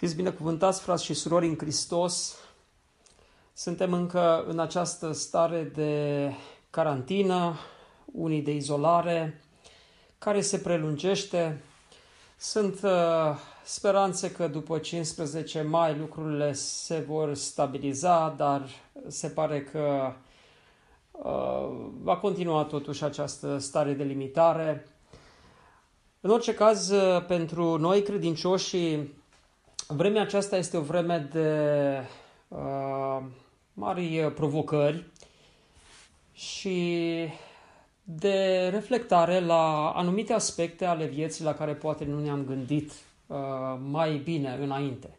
Fiți binecuvântați, frați și surori, în Hristos. Suntem încă în această stare de carantină, unii de izolare, care se prelungește. Sunt uh, speranțe că după 15 mai lucrurile se vor stabiliza, dar se pare că uh, va continua totuși această stare de limitare. În orice caz, uh, pentru noi credincioșii, Vremea aceasta este o vreme de uh, mari provocări și de reflectare la anumite aspecte ale vieții la care poate nu ne-am gândit uh, mai bine înainte.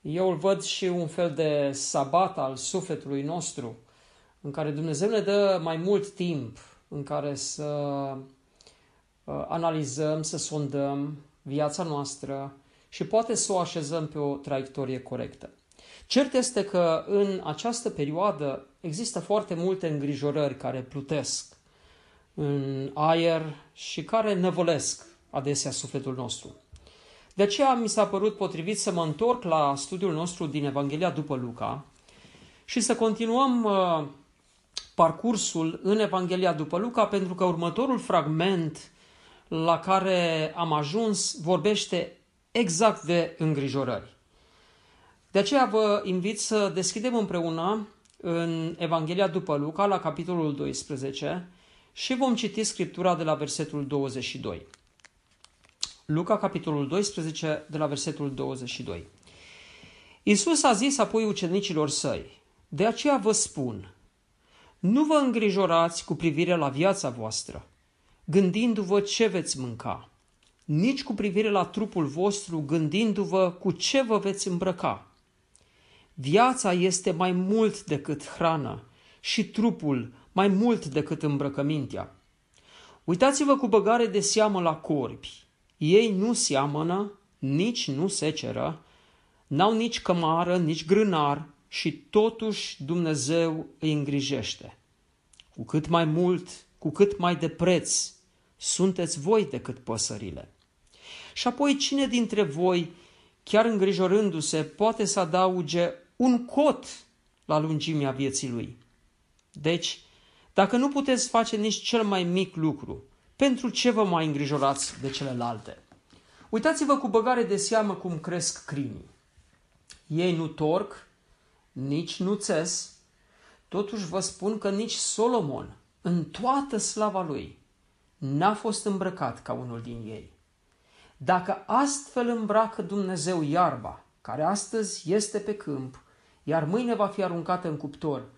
Eu îl văd și un fel de sabat al sufletului nostru, în care Dumnezeu ne dă mai mult timp în care să uh, analizăm, să sondăm viața noastră, și poate să o așezăm pe o traiectorie corectă. Cert este că în această perioadă există foarte multe îngrijorări care plutesc în aer și care năvălesc adesea sufletul nostru. De aceea mi s-a părut potrivit să mă întorc la studiul nostru din Evanghelia după Luca și să continuăm uh, parcursul în Evanghelia după Luca, pentru că următorul fragment la care am ajuns vorbește exact de îngrijorări. De aceea vă invit să deschidem împreună în Evanghelia după Luca, la capitolul 12, și vom citi Scriptura de la versetul 22. Luca, capitolul 12, de la versetul 22. Iisus a zis apoi ucenicilor săi, de aceea vă spun, nu vă îngrijorați cu privire la viața voastră, gândindu-vă ce veți mânca, nici cu privire la trupul vostru, gândindu-vă cu ce vă veți îmbrăca. Viața este mai mult decât hrană și trupul mai mult decât îmbrăcămintea. Uitați-vă cu băgare de seamă la corbi. Ei nu seamănă, nici nu seceră, n-au nici cămară, nici grânar și totuși Dumnezeu îi îngrijește. Cu cât mai mult, cu cât mai de preț, sunteți voi decât păsările. Și apoi cine dintre voi, chiar îngrijorându-se, poate să adauge un cot la lungimea vieții lui? Deci, dacă nu puteți face nici cel mai mic lucru, pentru ce vă mai îngrijorați de celelalte? Uitați-vă cu băgare de seamă cum cresc crinii. Ei nu torc, nici nu țes, totuși vă spun că nici Solomon, în toată slava lui, n-a fost îmbrăcat ca unul din ei. Dacă astfel îmbracă Dumnezeu iarba, care astăzi este pe câmp, iar mâine va fi aruncată în cuptor,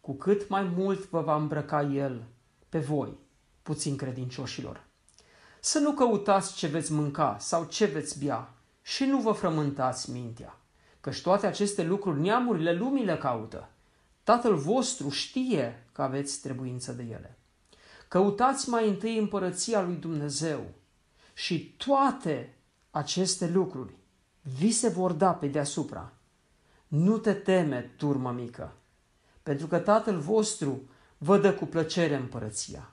cu cât mai mult vă va îmbrăca El pe voi, puțin credincioșilor. Să nu căutați ce veți mânca sau ce veți bea și nu vă frământați mintea, căci toate aceste lucruri neamurile lumii le caută. Tatăl vostru știe că aveți trebuință de ele. Căutați mai întâi împărăția lui Dumnezeu și toate aceste lucruri vi se vor da pe deasupra. Nu te teme, turmă mică, pentru că Tatăl vostru vă dă cu plăcere împărăția.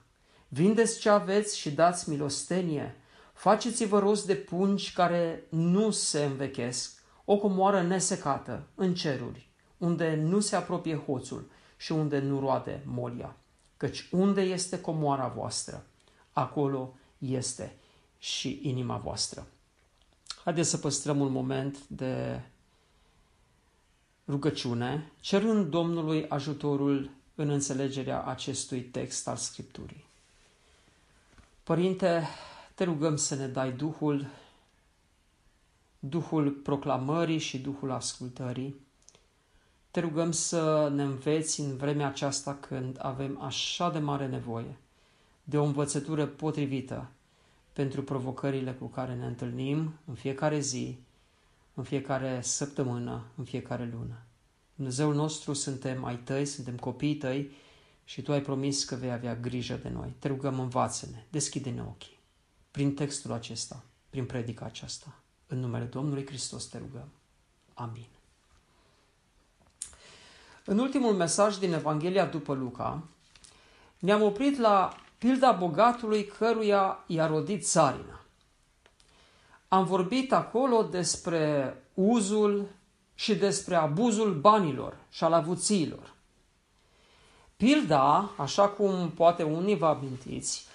Vindeți ce aveți și dați milostenie, faceți-vă rost de pungi care nu se învechesc, o comoară nesecată în ceruri, unde nu se apropie hoțul și unde nu roade molia. Căci unde este comoara voastră, acolo este și inima voastră. Haideți să păstrăm un moment de rugăciune, cerând Domnului ajutorul în înțelegerea acestui text al Scripturii. Părinte, te rugăm să ne dai Duhul, Duhul proclamării și Duhul ascultării. Te rugăm să ne înveți în vremea aceasta când avem așa de mare nevoie de o învățătură potrivită pentru provocările cu care ne întâlnim în fiecare zi, în fiecare săptămână, în fiecare lună. Dumnezeul nostru suntem ai tăi, suntem copiii tăi și tu ai promis că vei avea grijă de noi. Te rugăm, învață-ne, deschide-ne ochii prin textul acesta, prin predica aceasta. În numele Domnului Hristos te rugăm. Amin. În ultimul mesaj din Evanghelia după Luca, ne-am oprit la pilda bogatului căruia i-a rodit țarina. Am vorbit acolo despre uzul și despre abuzul banilor și al avuțiilor. Pilda, așa cum poate unii vă amintiți,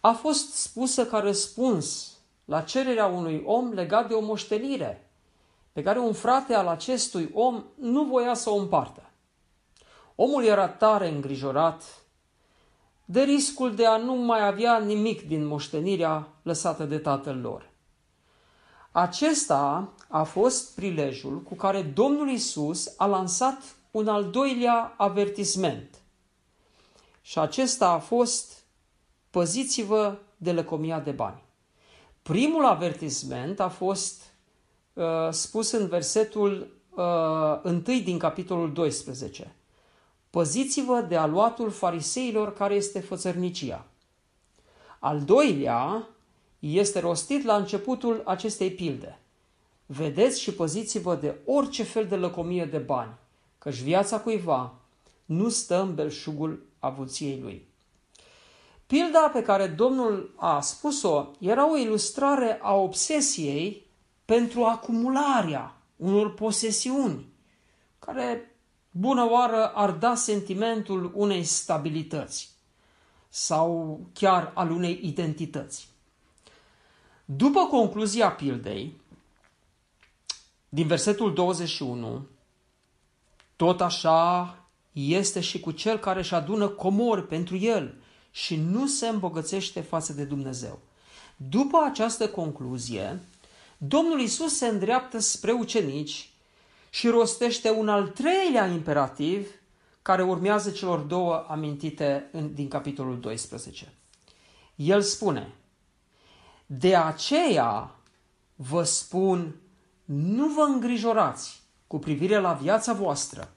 a fost spusă ca răspuns la cererea unui om legat de o moștenire pe care un frate al acestui om nu voia să o împartă. Omul era tare îngrijorat de riscul de a nu mai avea nimic din moștenirea lăsată de tatăl lor. Acesta a fost prilejul cu care Domnul Isus a lansat un al doilea avertisment. Și acesta a fost păziți-vă de lăcomia de bani. Primul avertisment a fost uh, spus în versetul uh, 1 din capitolul 12. Păziți-vă de aluatul fariseilor care este fățărnicia. Al doilea este rostit la începutul acestei pilde. Vedeți și păziți-vă de orice fel de lăcomie de bani, căci viața cuiva nu stă în belșugul avuției lui. Pilda pe care Domnul a spus-o era o ilustrare a obsesiei pentru acumularea unor posesiuni, care bună oară ar da sentimentul unei stabilități sau chiar al unei identități. După concluzia pildei, din versetul 21, tot așa este și cu cel care își adună comori pentru el și nu se îmbogățește față de Dumnezeu. După această concluzie, Domnul Isus se îndreaptă spre ucenici și rostește un al treilea imperativ care urmează celor două amintite în, din capitolul 12. El spune, de aceea vă spun, nu vă îngrijorați cu privire la viața voastră,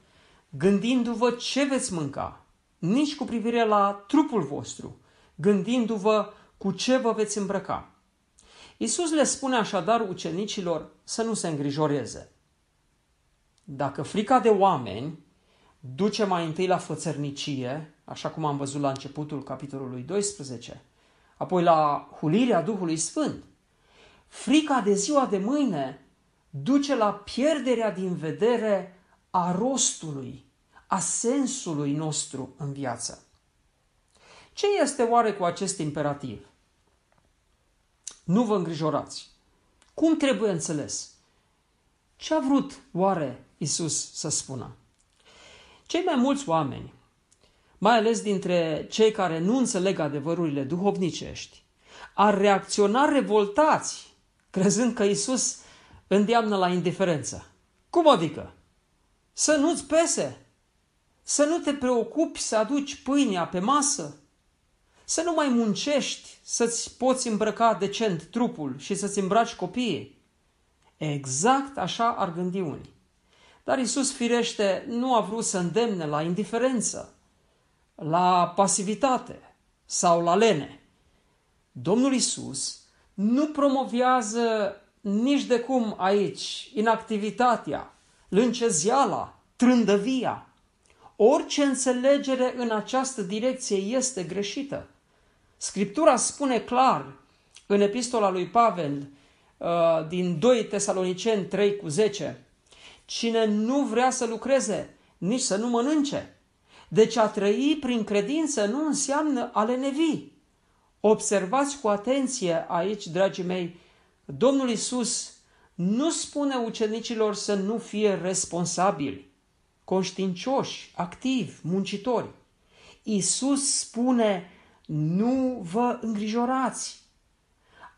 gândindu-vă ce veți mânca, nici cu privire la trupul vostru, gândindu-vă cu ce vă veți îmbrăca. Isus le spune așadar ucenicilor să nu se îngrijoreze. Dacă frica de oameni duce mai întâi la fățărnicie, așa cum am văzut la începutul capitolului 12, apoi la hulirea Duhului Sfânt, frica de ziua de mâine duce la pierderea din vedere a rostului, a sensului nostru în viață. Ce este oare cu acest imperativ? Nu vă îngrijorați. Cum trebuie înțeles? Ce a vrut oare Isus să spună? Cei mai mulți oameni, mai ales dintre cei care nu înțeleg adevărurile duhovnicești, ar reacționa revoltați, crezând că Isus îndeamnă la indiferență. Cum adică? Să nu-ți pese? Să nu te preocupi să aduci pâinea pe masă? Să nu mai muncești să-ți poți îmbrăca decent trupul și să-ți îmbraci copiii? Exact așa ar gândi unii. Dar Isus firește nu a vrut să îndemne la indiferență, la pasivitate sau la lene. Domnul Isus nu promovează nici de cum aici inactivitatea, lâncezeala, trândăvia. Orice înțelegere în această direcție este greșită. Scriptura spune clar în epistola lui Pavel uh, din 2 Tesaloniceni 3 cu 10 Cine nu vrea să lucreze, nici să nu mănânce. Deci a trăi prin credință nu înseamnă a lenevi. Observați cu atenție aici, dragii mei, Domnul Isus nu spune ucenicilor să nu fie responsabili, conștiincioși, activi, muncitori. Isus spune, nu vă îngrijorați.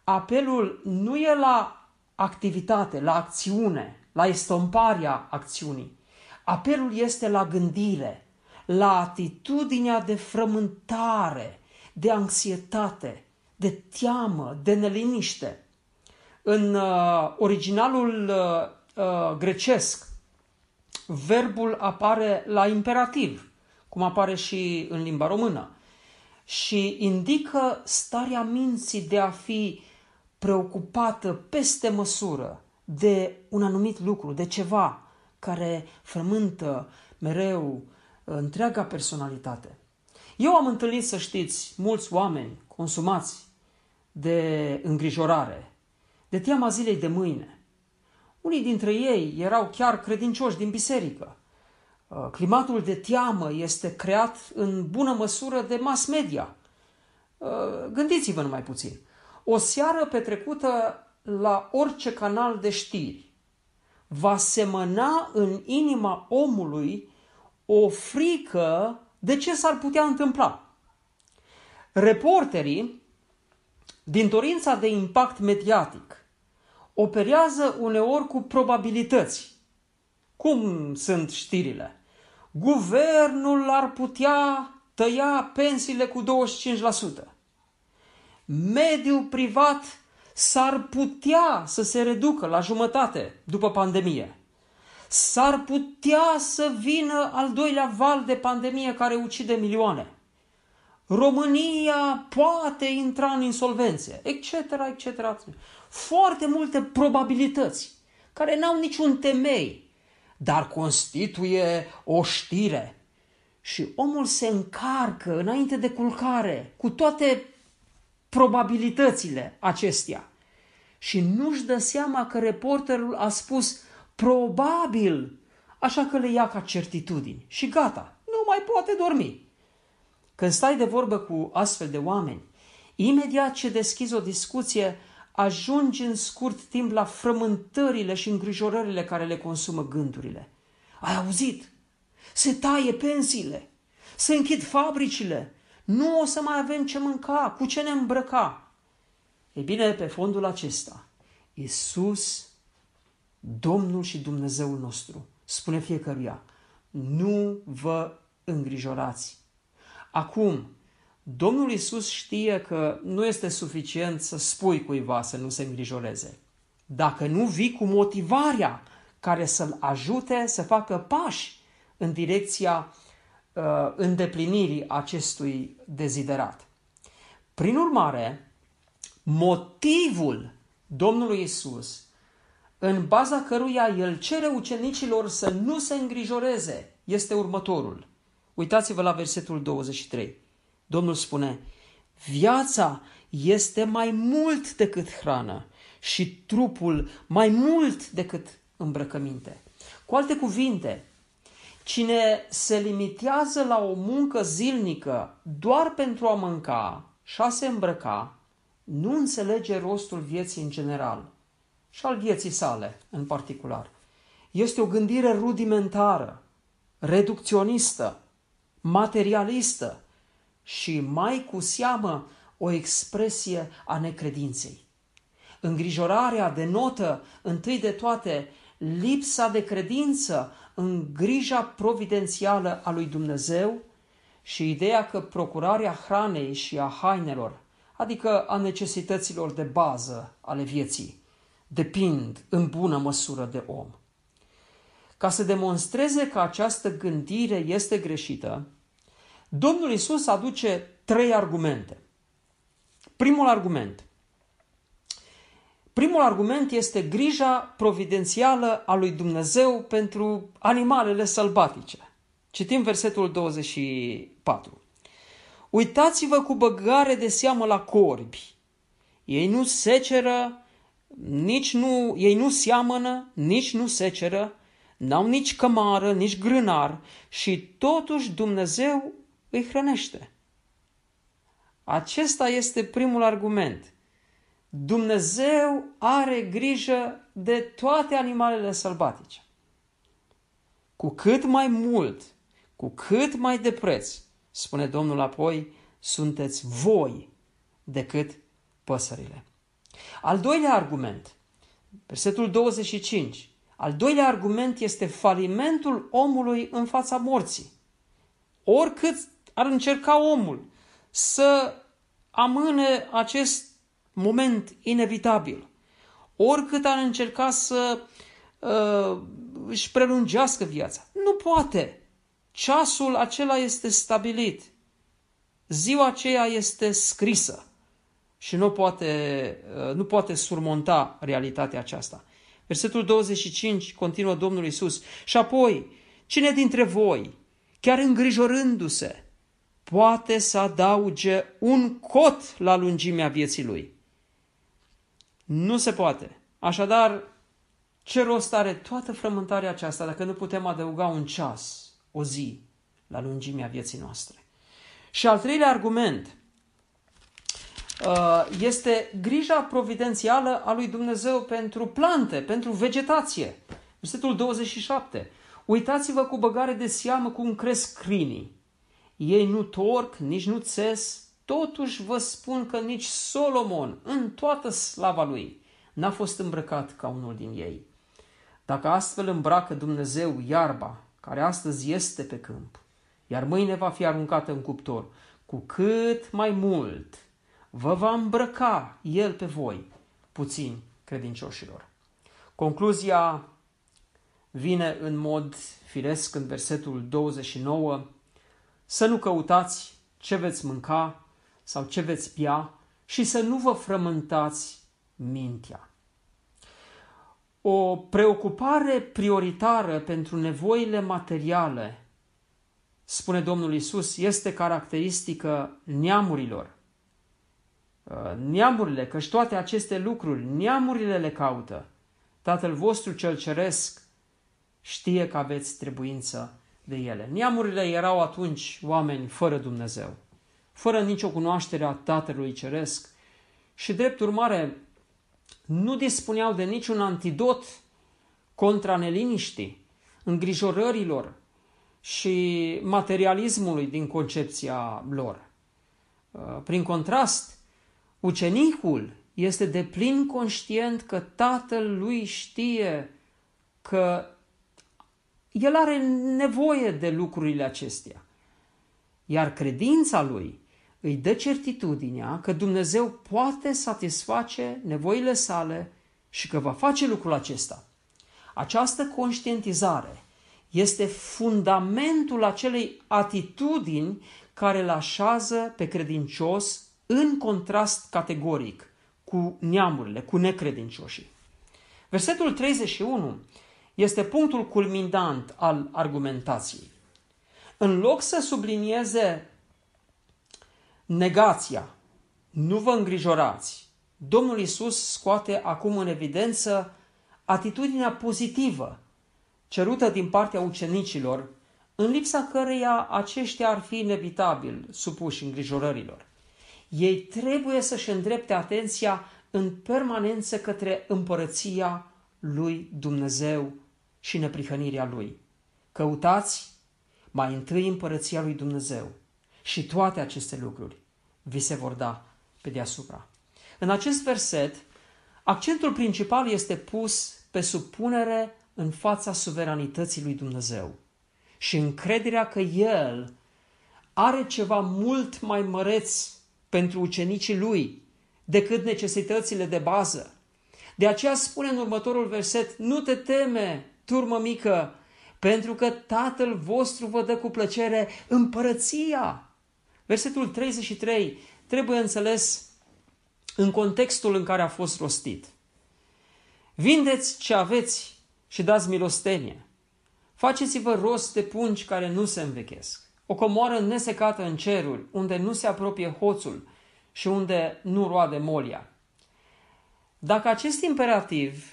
Apelul nu e la activitate, la acțiune, la estomparea acțiunii. Apelul este la gândire, la atitudinea de frământare, de anxietate, de teamă, de neliniște. În uh, originalul uh, uh, grecesc, verbul apare la imperativ, cum apare și în limba română, și indică starea minții de a fi preocupată peste măsură de un anumit lucru, de ceva care frământă mereu întreaga personalitate. Eu am întâlnit, să știți, mulți oameni consumați de îngrijorare, de teama zilei de mâine. Unii dintre ei erau chiar credincioși din biserică. Uh, climatul de teamă este creat în bună măsură de mass media. Uh, gândiți-vă numai puțin. O seară petrecută la orice canal de știri va semăna în inima omului o frică de ce s-ar putea întâmpla. Reporterii, din dorința de impact mediatic, operează uneori cu probabilități. Cum sunt știrile? Guvernul ar putea tăia pensiile cu 25%. Mediul privat s-ar putea să se reducă la jumătate după pandemie. S-ar putea să vină al doilea val de pandemie care ucide milioane. România poate intra în insolvențe, etc., etc. Foarte multe probabilități care n-au niciun temei, dar constituie o știre. Și omul se încarcă înainte de culcare cu toate probabilitățile acestea. Și nu-și dă seama că reporterul a spus probabil, așa că le ia ca certitudini. Și gata, nu mai poate dormi. Când stai de vorbă cu astfel de oameni, imediat ce deschizi o discuție, ajungi în scurt timp la frământările și îngrijorările care le consumă gândurile. Ai auzit? Se taie pensiile, se închid fabricile, nu o să mai avem ce mânca, cu ce ne îmbrăca. Ei bine, pe fondul acesta, Iisus, Domnul și Dumnezeul nostru, spune fiecăruia, nu vă îngrijorați. Acum, Domnul Iisus știe că nu este suficient să spui cuiva să nu se îngrijoreze. Dacă nu vii cu motivarea care să-l ajute să facă pași în direcția uh, îndeplinirii acestui deziderat. Prin urmare, motivul Domnului Isus, în baza căruia el cere ucenicilor să nu se îngrijoreze, este următorul. Uitați-vă la versetul 23. Domnul spune, viața este mai mult decât hrană și trupul mai mult decât îmbrăcăminte. Cu alte cuvinte, cine se limitează la o muncă zilnică doar pentru a mânca și a se îmbrăca, nu înțelege rostul vieții în general și al vieții sale în particular. Este o gândire rudimentară, reducționistă, materialistă și mai cu seamă o expresie a necredinței. Îngrijorarea denotă întâi de toate lipsa de credință în grija providențială a lui Dumnezeu și ideea că procurarea hranei și a hainelor, adică a necesităților de bază ale vieții, depind în bună măsură de om. Ca să demonstreze că această gândire este greșită, Domnul Isus aduce trei argumente. Primul argument. Primul argument este grija providențială a lui Dumnezeu pentru animalele sălbatice. Citim versetul 24. Uitați-vă cu băgare de seamă la corbi. Ei nu seceră, nici nu, ei nu seamănă, nici nu seceră, n-au nici cămară, nici grânar și totuși Dumnezeu îi hrănește. Acesta este primul argument. Dumnezeu are grijă de toate animalele sălbatice. Cu cât mai mult, cu cât mai de preț, spune Domnul apoi, sunteți voi decât păsările. Al doilea argument, versetul 25, al doilea argument este falimentul omului în fața morții. Oricât ar încerca omul să amâne acest moment inevitabil, oricât ar încerca să uh, își prelungească viața. Nu poate. Ceasul acela este stabilit. Ziua aceea este scrisă și nu poate, uh, nu poate surmonta realitatea aceasta. Versetul 25 continuă Domnul Isus. Și apoi, cine dintre voi, chiar îngrijorându-se, poate să adauge un cot la lungimea vieții lui? Nu se poate. Așadar, ce rost are toată frământarea aceasta dacă nu putem adăuga un ceas, o zi, la lungimea vieții noastre? Și al treilea argument uh, este grija providențială a lui Dumnezeu pentru plante, pentru vegetație. Versetul 27. Uitați-vă cu băgare de seamă cum cresc crinii. Ei nu torc, nici nu țes, totuși vă spun că nici Solomon, în toată slava lui, n-a fost îmbrăcat ca unul din ei. Dacă astfel îmbracă Dumnezeu iarba, care astăzi este pe câmp, iar mâine va fi aruncată în cuptor, cu cât mai mult vă va îmbrăca El pe voi, puțini credincioșilor. Concluzia vine în mod firesc în versetul 29, să nu căutați ce veți mânca sau ce veți bea și să nu vă frământați mintea. O preocupare prioritară pentru nevoile materiale, spune Domnul Isus, este caracteristică neamurilor. Uh, neamurile, căci toate aceste lucruri, neamurile le caută. Tatăl vostru cel ceresc știe că aveți trebuință de ele. Neamurile erau atunci oameni fără Dumnezeu, fără nicio cunoaștere a Tatălui Ceresc și, drept urmare, nu dispuneau de niciun antidot contra neliniștii, îngrijorărilor și materialismului din concepția lor. Uh, prin contrast, ucenicul este de plin conștient că tatăl lui știe că el are nevoie de lucrurile acestea. Iar credința lui îi dă certitudinea că Dumnezeu poate satisface nevoile sale și că va face lucrul acesta. Această conștientizare este fundamentul acelei atitudini care îl așează pe credincios în contrast categoric cu neamurile, cu necredincioșii. Versetul 31 este punctul culminant al argumentației. În loc să sublinieze negația, nu vă îngrijorați, Domnul Isus scoate acum în evidență atitudinea pozitivă cerută din partea ucenicilor, în lipsa căreia aceștia ar fi inevitabil supuși îngrijorărilor. Ei trebuie să-și îndrepte atenția în permanență către împărăția lui Dumnezeu și neprihănirea Lui. Căutați mai întâi împărăția lui Dumnezeu și toate aceste lucruri vi se vor da pe deasupra. În acest verset, accentul principal este pus pe supunere în fața suveranității lui Dumnezeu și încrederea că El are ceva mult mai măreț pentru ucenicii lui decât necesitățile de bază. De aceea spune în următorul verset, nu te teme, turmă mică, pentru că Tatăl vostru vă dă cu plăcere împărăția. Versetul 33 trebuie înțeles în contextul în care a fost rostit. Vindeți ce aveți și dați milostenie. Faceți-vă rost de pungi care nu se învechesc, o comoară nesecată în ceruri, unde nu se apropie hoțul și unde nu roade molia. Dacă acest imperativ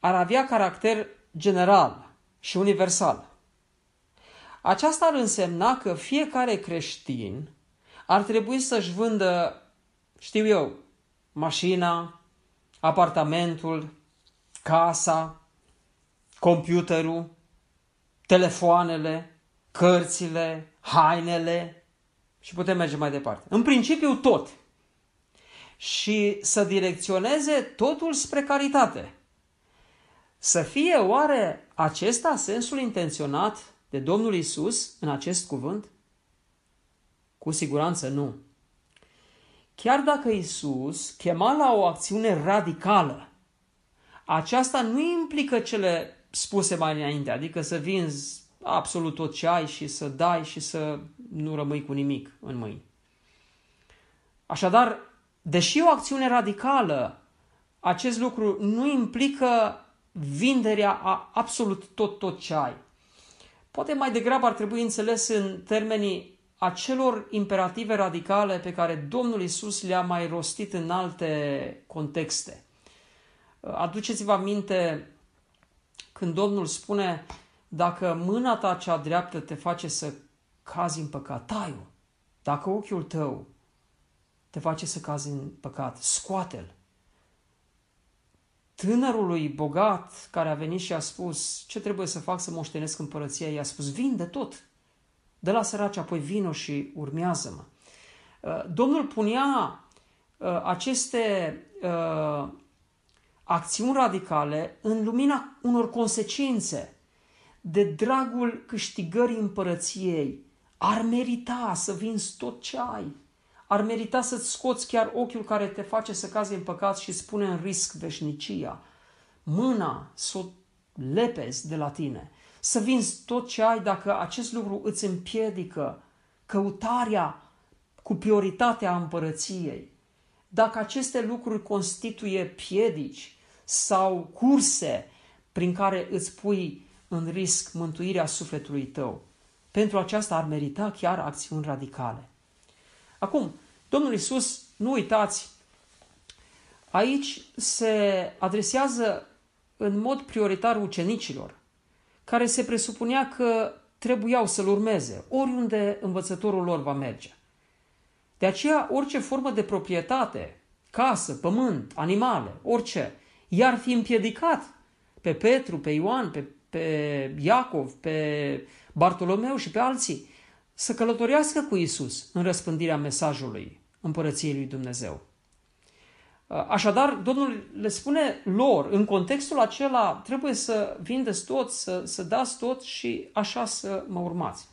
ar avea caracter general și universal. Aceasta ar însemna că fiecare creștin ar trebui să-și vândă, știu eu, mașina, apartamentul, casa, computerul, telefoanele, cărțile, hainele și putem merge mai departe. În principiu tot. Și să direcționeze totul spre caritate. Să fie oare acesta sensul intenționat de Domnul Isus în acest cuvânt? Cu siguranță nu. Chiar dacă Isus chema la o acțiune radicală, Aceasta nu implică cele spuse mai înainte, adică să vinzi absolut tot ce ai și să dai și să nu rămâi cu nimic în mâini. Așadar, deși o acțiune radicală, acest lucru nu implică vinderea a absolut tot tot ce ai. Poate mai degrabă ar trebui înțeles în termenii acelor imperative radicale pe care Domnul Isus le-a mai rostit în alte contexte. Aduceți-vă aminte când Domnul spune dacă mâna ta cea dreaptă te face să cazi în păcat, tai-o. Dacă ochiul tău te face să cazi în păcat, scoate-l. Tânărului bogat care a venit și a spus ce trebuie să fac să moștenesc împărăția, i-a spus vinde tot, de la săraci, apoi vino și urmează-mă. Uh, Domnul punea uh, aceste uh, acțiuni radicale în lumina unor consecințe de dragul câștigării împărăției. Ar merita să vinzi tot ce ai. Ar merita să-ți scoți chiar ochiul care te face să cazi în păcat și spune în risc veșnicia. Mâna să o lepezi de la tine. Să vinzi tot ce ai dacă acest lucru îți împiedică căutarea cu prioritatea împărăției. Dacă aceste lucruri constituie piedici sau curse prin care îți pui în risc mântuirea sufletului tău. Pentru aceasta ar merita chiar acțiuni radicale. Acum, Domnul Isus, nu uitați, aici se adresează în mod prioritar ucenicilor, care se presupunea că trebuiau să-l urmeze, oriunde învățătorul lor va merge. De aceea, orice formă de proprietate, casă, pământ, animale, orice, i-ar fi împiedicat pe Petru, pe Ioan, pe, pe Iacov, pe Bartolomeu și pe alții să călătorească cu Isus în răspândirea mesajului împărăției lui Dumnezeu. Așadar, Domnul le spune lor, în contextul acela, trebuie să vindeți tot, să, să dați tot și așa să mă urmați.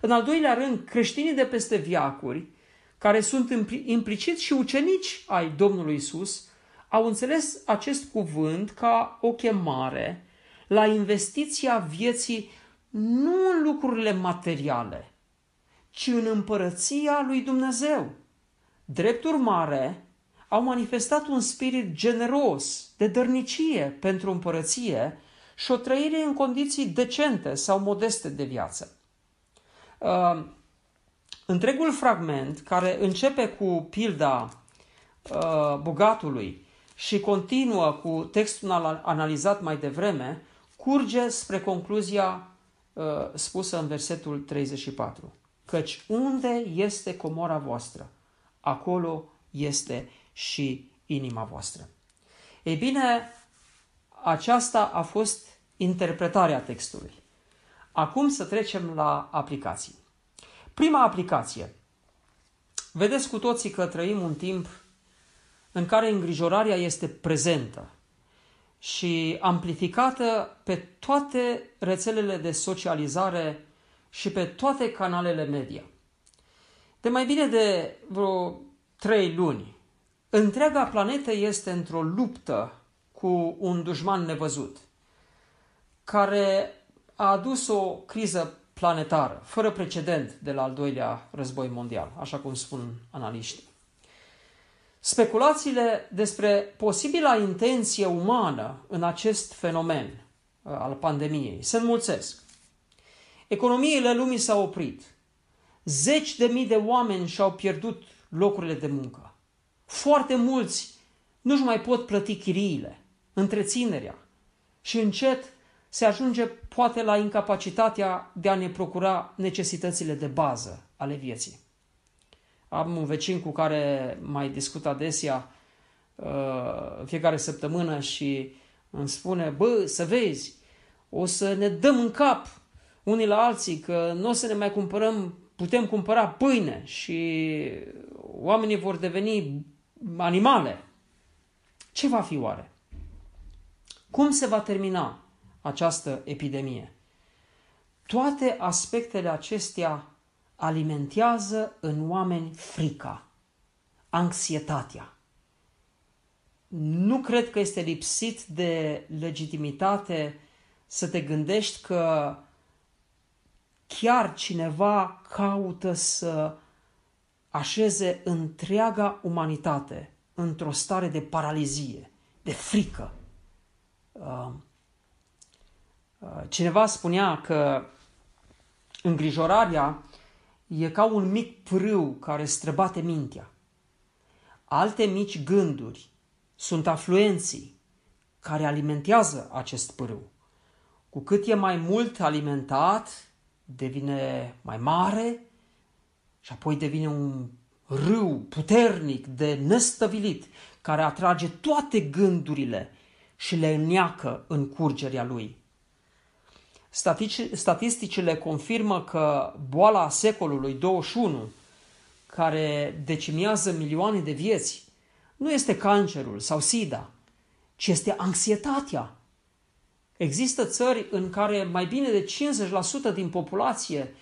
În al doilea rând, creștinii de peste viacuri, care sunt implicit și ucenici ai Domnului Isus, au înțeles acest cuvânt ca o chemare la investiția vieții nu în lucrurile materiale, ci în împărăția lui Dumnezeu. Drept urmare, au manifestat un spirit generos, de dărnicie pentru împărăție și o trăire în condiții decente sau modeste de viață. Uh, întregul fragment, care începe cu pilda uh, bogatului și continuă cu textul analizat mai devreme, curge spre concluzia uh, spusă în versetul 34. Căci unde este comora voastră, acolo este și inima voastră. Ei bine, aceasta a fost interpretarea textului. Acum să trecem la aplicații. Prima aplicație. Vedeți cu toții că trăim un timp în care îngrijorarea este prezentă și amplificată pe toate rețelele de socializare și pe toate canalele media. De mai bine de vreo trei luni, întreaga planetă este într-o luptă cu un dușman nevăzut, care a adus o criză planetară, fără precedent de la al doilea război mondial, așa cum spun analiștii. Speculațiile despre posibila intenție umană în acest fenomen uh, al pandemiei se înmulțesc. Economiile lumii s-au oprit. Zeci de mii de oameni și-au pierdut locurile de muncă. Foarte mulți nu-și mai pot plăti chiriile, întreținerea și încet se ajunge poate la incapacitatea de a ne procura necesitățile de bază ale vieții. Am un vecin cu care mai discut adesea uh, fiecare săptămână și îmi spune, bă, să vezi, o să ne dăm în cap unii la alții că nu o să ne mai cumpărăm, putem cumpăra pâine și oamenii vor deveni animale. Ce va fi oare? Cum se va termina această epidemie? Toate aspectele acestea alimentează în oameni frica, anxietatea. nu cred că este lipsit de legitimitate să te gândești că chiar cineva caută să așeze întreaga umanitate într-o stare de paralizie, de frică. Uh, uh, cineva spunea că îngrijorarea e ca un mic prâu care străbate mintea. Alte mici gânduri sunt afluenții care alimentează acest pârâu. Cu cât e mai mult alimentat, devine mai mare și apoi devine un râu puternic de nestăvilit care atrage toate gândurile și le înneacă în curgerea lui. Statisticile confirmă că boala secolului 21, care decimează milioane de vieți, nu este cancerul sau sida, ci este anxietatea. Există țări în care mai bine de 50% din populație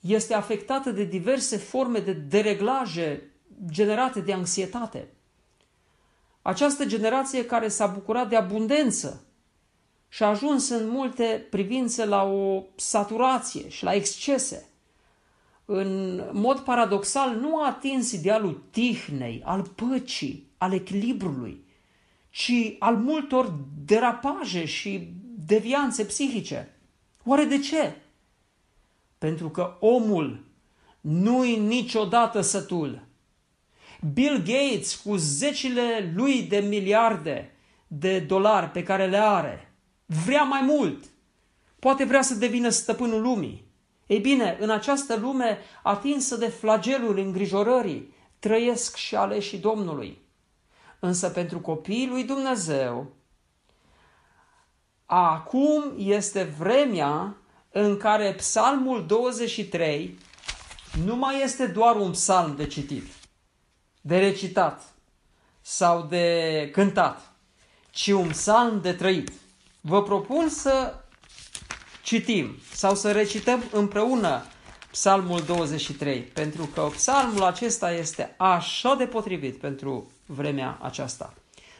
este afectată de diverse forme de dereglaje generate de anxietate. Această generație care s-a bucurat de abundență și a ajuns în multe privințe la o saturație și la excese, în mod paradoxal nu a atins idealul tihnei, al păcii, al echilibrului, ci al multor derapaje și devianțe psihice. Oare de ce? Pentru că omul nu-i niciodată sătul. Bill Gates, cu zecile lui de miliarde de dolari pe care le are, vrea mai mult. Poate vrea să devină stăpânul lumii. Ei bine, în această lume atinsă de flagelul îngrijorării, trăiesc și aleșii Domnului. Însă pentru copiii lui Dumnezeu, acum este vremea în care Psalmul 23 nu mai este doar un psalm de citit, de recitat sau de cântat, ci un psalm de trăit. Vă propun să citim sau să recităm împreună Psalmul 23, pentru că psalmul acesta este așa de potrivit pentru vremea aceasta.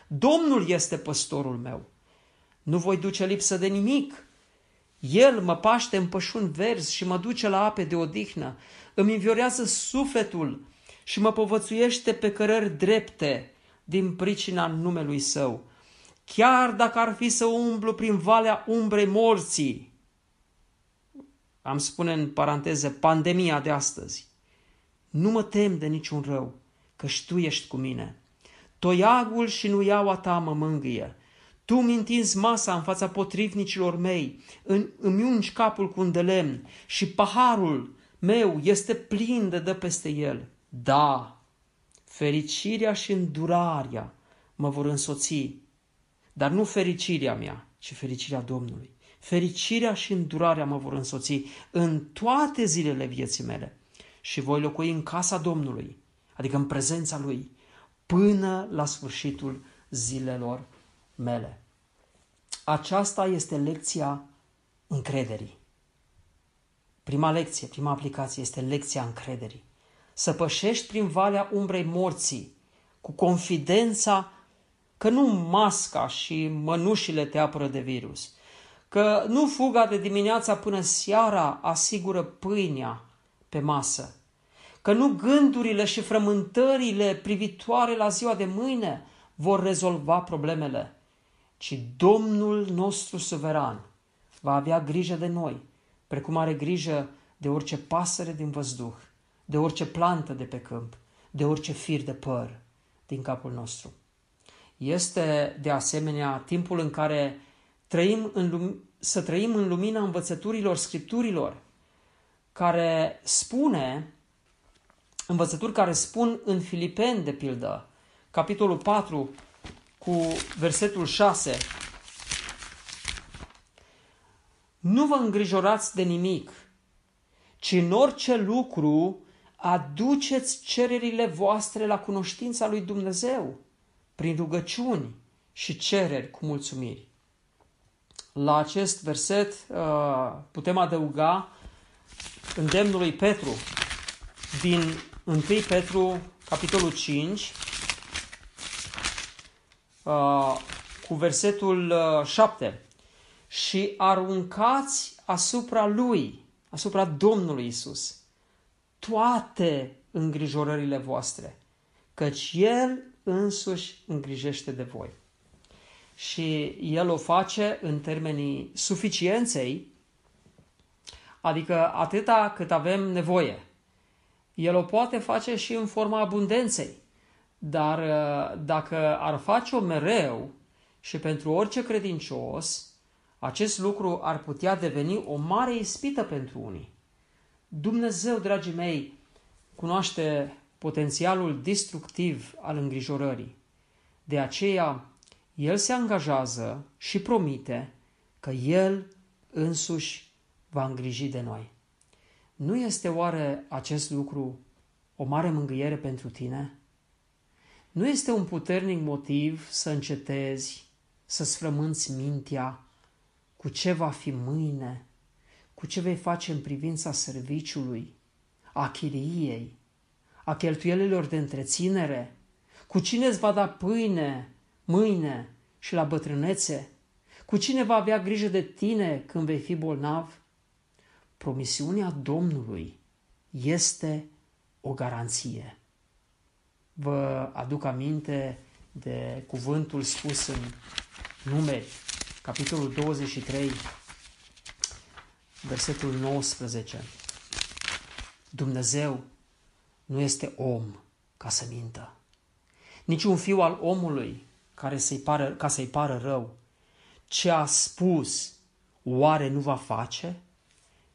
Domnul este păstorul meu. Nu voi duce lipsă de nimic. El mă paște în pășuni verzi și mă duce la ape de odihnă. Îmi înviorează sufletul și mă povățuiește pe cărări drepte din pricina numelui său. Chiar dacă ar fi să umblu prin valea umbrei morții, am spune în paranteză, pandemia de astăzi, nu mă tem de niciun rău, că Tu ești cu mine. Toiagul și nuiaua ta mă mângâie. Tu mi întinzi masa în fața potrivnicilor mei, îmi ungi capul cu un de lemn și paharul meu este plin de dă peste el. Da, fericirea și îndurarea mă vor însoți, dar nu fericirea mea, ci fericirea Domnului. Fericirea și îndurarea mă vor însoți în toate zilele vieții mele și voi locui în casa Domnului, adică în prezența Lui, până la sfârșitul zilelor mele. Aceasta este lecția încrederii. Prima lecție, prima aplicație este lecția încrederii. Să pășești prin valea umbrei morții cu confidența că nu masca și mănușile te apără de virus, că nu fuga de dimineața până seara asigură pâinea pe masă, că nu gândurile și frământările privitoare la ziua de mâine vor rezolva problemele, ci Domnul nostru suveran va avea grijă de noi, precum are grijă de orice pasăre din văzduh, de orice plantă de pe câmp, de orice fir de păr din capul nostru. Este, de asemenea, timpul în care trăim în lum- să trăim în lumina învățăturilor Scripturilor, care spune învățături care spun în Filipeni, de pildă, capitolul 4, cu versetul 6, Nu vă îngrijorați de nimic, ci în orice lucru aduceți cererile voastre la cunoștința lui Dumnezeu, prin rugăciuni și cereri cu mulțumiri. La acest verset uh, putem adăuga îndemnul lui Petru din 1 Petru, capitolul 5, uh, cu versetul uh, 7. Și aruncați asupra lui, asupra Domnului Isus, toate îngrijorările voastre, căci El însuși îngrijește de voi. Și El o face în termenii suficienței, adică atâta cât avem nevoie. El o poate face și în forma abundenței, dar uh, dacă ar face-o mereu și pentru orice credincios, acest lucru ar putea deveni o mare ispită pentru unii. Dumnezeu, dragii mei, cunoaște potențialul destructiv al îngrijorării. De aceea, El se angajează și promite că El însuși va îngriji de noi. Nu este oare acest lucru o mare mângâiere pentru tine? Nu este un puternic motiv să încetezi, să sfrămânți mintea cu ce va fi mâine, cu ce vei face în privința serviciului, a chiriei, a cheltuielilor de întreținere, cu cine îți va da pâine mâine și la bătrânețe, cu cine va avea grijă de tine când vei fi bolnav? Promisiunea Domnului este o garanție. Vă aduc aminte de cuvântul spus în numeri, capitolul 23, versetul 19. Dumnezeu nu este om ca să mintă. Nici un fiu al omului care să-i pară, ca să-i pară rău. Ce a spus, oare nu va face?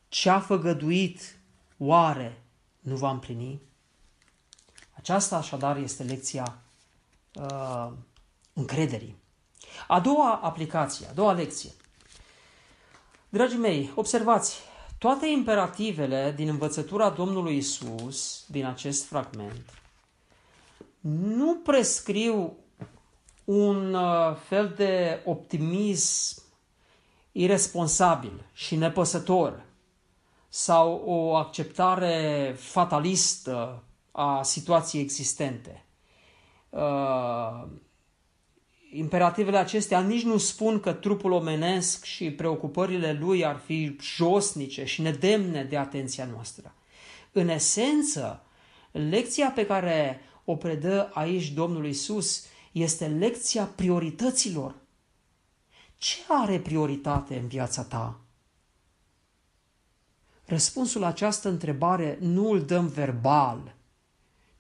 Ce a făgăduit, oare nu va împlini? Aceasta așadar este lecția uh, încrederii. A doua aplicație, a doua lecție. Dragii mei, observați, toate imperativele din învățătura Domnului Isus, din acest fragment, nu prescriu un uh, fel de optimism irresponsabil și nepăsător sau o acceptare fatalistă a situației existente. Uh, imperativele acestea nici nu spun că trupul omenesc și preocupările lui ar fi josnice și nedemne de atenția noastră. În esență, lecția pe care o predă aici Domnul Isus este lecția priorităților. Ce are prioritate în viața ta? Răspunsul la această întrebare nu îl dăm verbal,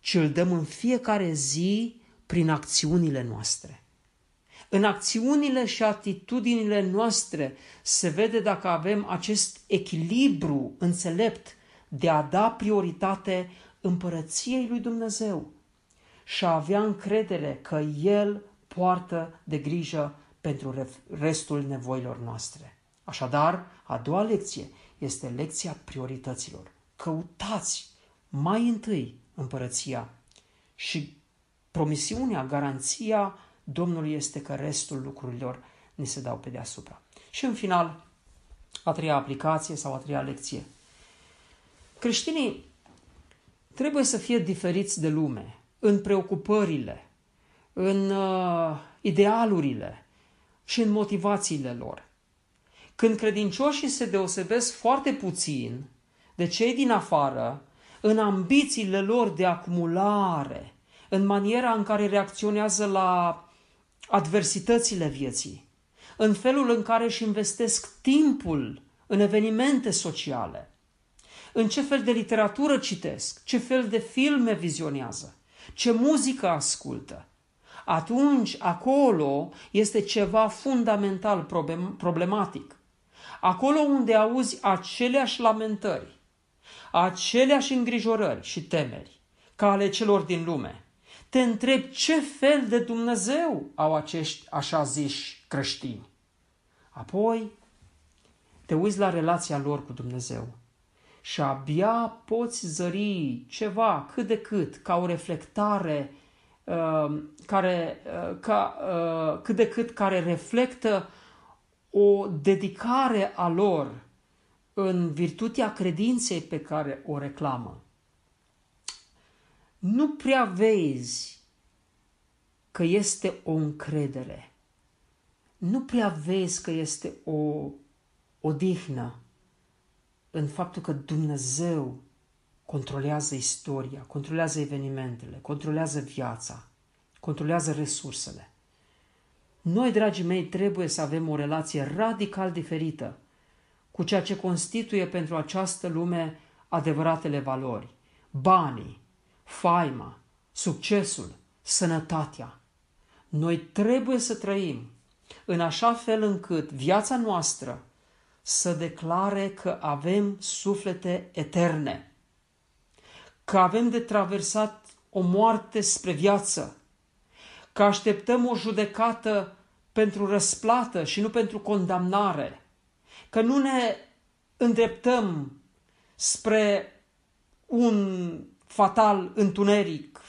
ci îl dăm în fiecare zi prin acțiunile noastre. În acțiunile și atitudinile noastre se vede dacă avem acest echilibru înțelept de a da prioritate împărăției lui Dumnezeu și a avea încredere că El poartă de grijă pentru restul nevoilor noastre. Așadar, a doua lecție este lecția priorităților. Căutați mai întâi împărăția și promisiunea, garanția Domnului este că restul lucrurilor ni se dau pe deasupra. Și în final, a treia aplicație sau a treia lecție. Creștinii trebuie să fie diferiți de lume în preocupările, în uh, idealurile și în motivațiile lor. Când credincioșii se deosebesc foarte puțin de cei din afară, în ambițiile lor de acumulare, în maniera în care reacționează la adversitățile vieții, în felul în care își investesc timpul în evenimente sociale, în ce fel de literatură citesc, ce fel de filme vizionează, ce muzică ascultă, atunci acolo este ceva fundamental problematic. Acolo unde auzi aceleași lamentări, aceleași îngrijorări și temeri ca ale celor din lume, te întreb ce fel de Dumnezeu au acești așa ziși creștini. Apoi te uiți la relația lor cu Dumnezeu și abia poți zări ceva cât de cât ca o reflectare uh, care, uh, ca, uh, cât de cât care reflectă o dedicare a lor în virtutea credinței pe care o reclamă. Nu prea vezi că este o încredere. Nu prea vezi că este o odihnă în faptul că Dumnezeu controlează istoria, controlează evenimentele, controlează viața, controlează resursele. Noi, dragii mei, trebuie să avem o relație radical diferită cu ceea ce constituie pentru această lume adevăratele valori. Banii, faima, succesul, sănătatea. Noi trebuie să trăim în așa fel încât viața noastră să declare că avem suflete eterne, că avem de traversat o moarte spre viață, că așteptăm o judecată pentru răsplată și nu pentru condamnare, că nu ne îndreptăm spre un fatal întuneric,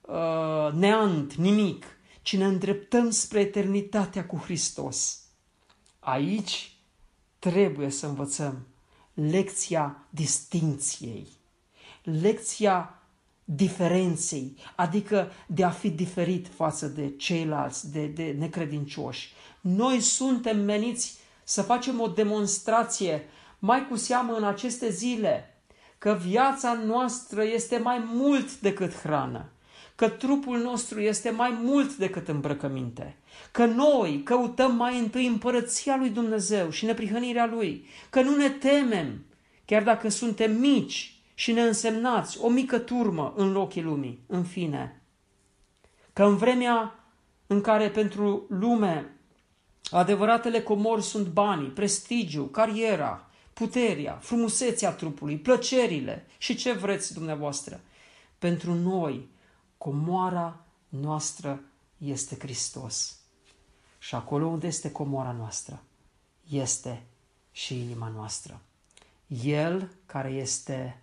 uh, neant, nimic, ci ne îndreptăm spre eternitatea cu Hristos. Aici trebuie să învățăm lecția distinției, lecția diferenței, adică de a fi diferit față de ceilalți, de, de necredincioși. Noi suntem meniți să facem o demonstrație, mai cu seamă în aceste zile, că viața noastră este mai mult decât hrană, că trupul nostru este mai mult decât îmbrăcăminte, că noi căutăm mai întâi împărăția lui Dumnezeu și neprihănirea lui, că nu ne temem, chiar dacă suntem mici și neînsemnați, o mică turmă în ochii lumii, în fine. Că în vremea în care pentru lume adevăratele comori sunt banii, prestigiu, cariera, puterea, frumusețea trupului, plăcerile și ce vreți dumneavoastră. Pentru noi, comoara noastră este Hristos. Și acolo unde este comoara noastră, este și inima noastră. El care este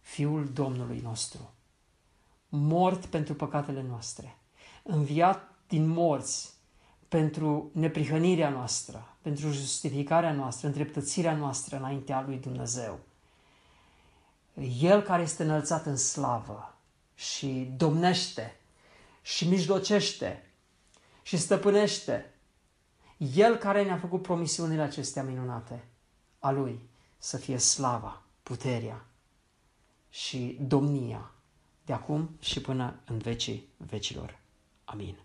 Fiul Domnului nostru, mort pentru păcatele noastre, înviat din morți pentru neprihănirea noastră, pentru justificarea noastră, îndreptățirea noastră înaintea lui Dumnezeu. El care este înălțat în slavă și domnește și mijlocește și stăpânește. El care ne-a făcut promisiunile acestea minunate, a Lui să fie slava, puterea și domnia de acum și până în vecii vecilor. Amin.